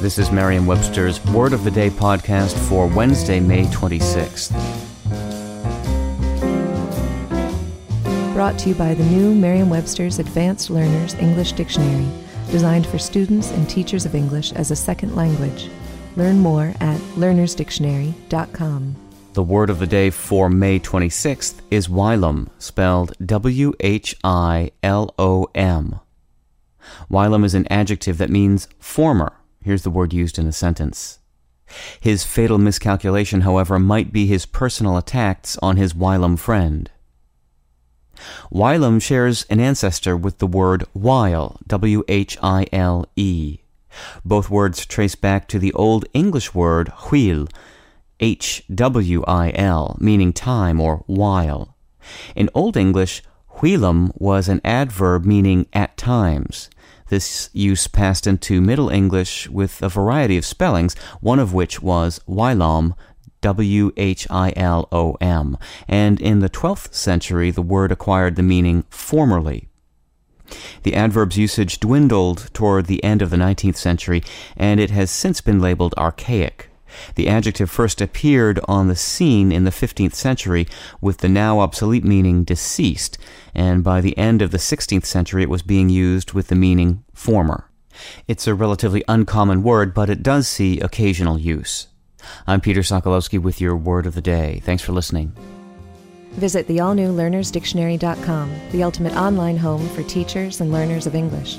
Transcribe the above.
This is Merriam-Webster's Word of the Day podcast for Wednesday, May 26th. Brought to you by the new Merriam-Webster's Advanced Learners English Dictionary, designed for students and teachers of English as a second language. Learn more at learnersdictionary.com. The word of the day for May 26th is whilom, spelled W H I L O M. Whilom is an adjective that means former. Here's the word used in a sentence. His fatal miscalculation, however, might be his personal attacks on his whilom friend. Whilom shares an ancestor with the word while, W H I L E. Both words trace back to the Old English word hwil, H W I L, meaning time or while. In Old English, whilom was an adverb meaning at times. This use passed into Middle English with a variety of spellings, one of which was whilom, W H I L O M, and in the 12th century the word acquired the meaning formerly. The adverb's usage dwindled toward the end of the 19th century, and it has since been labeled archaic. The adjective first appeared on the scene in the 15th century with the now obsolete meaning deceased, and by the end of the 16th century it was being used with the meaning former. It's a relatively uncommon word, but it does see occasional use. I'm Peter Sokolowski with your word of the day. Thanks for listening. Visit the all new learnersdictionary.com, the ultimate online home for teachers and learners of English.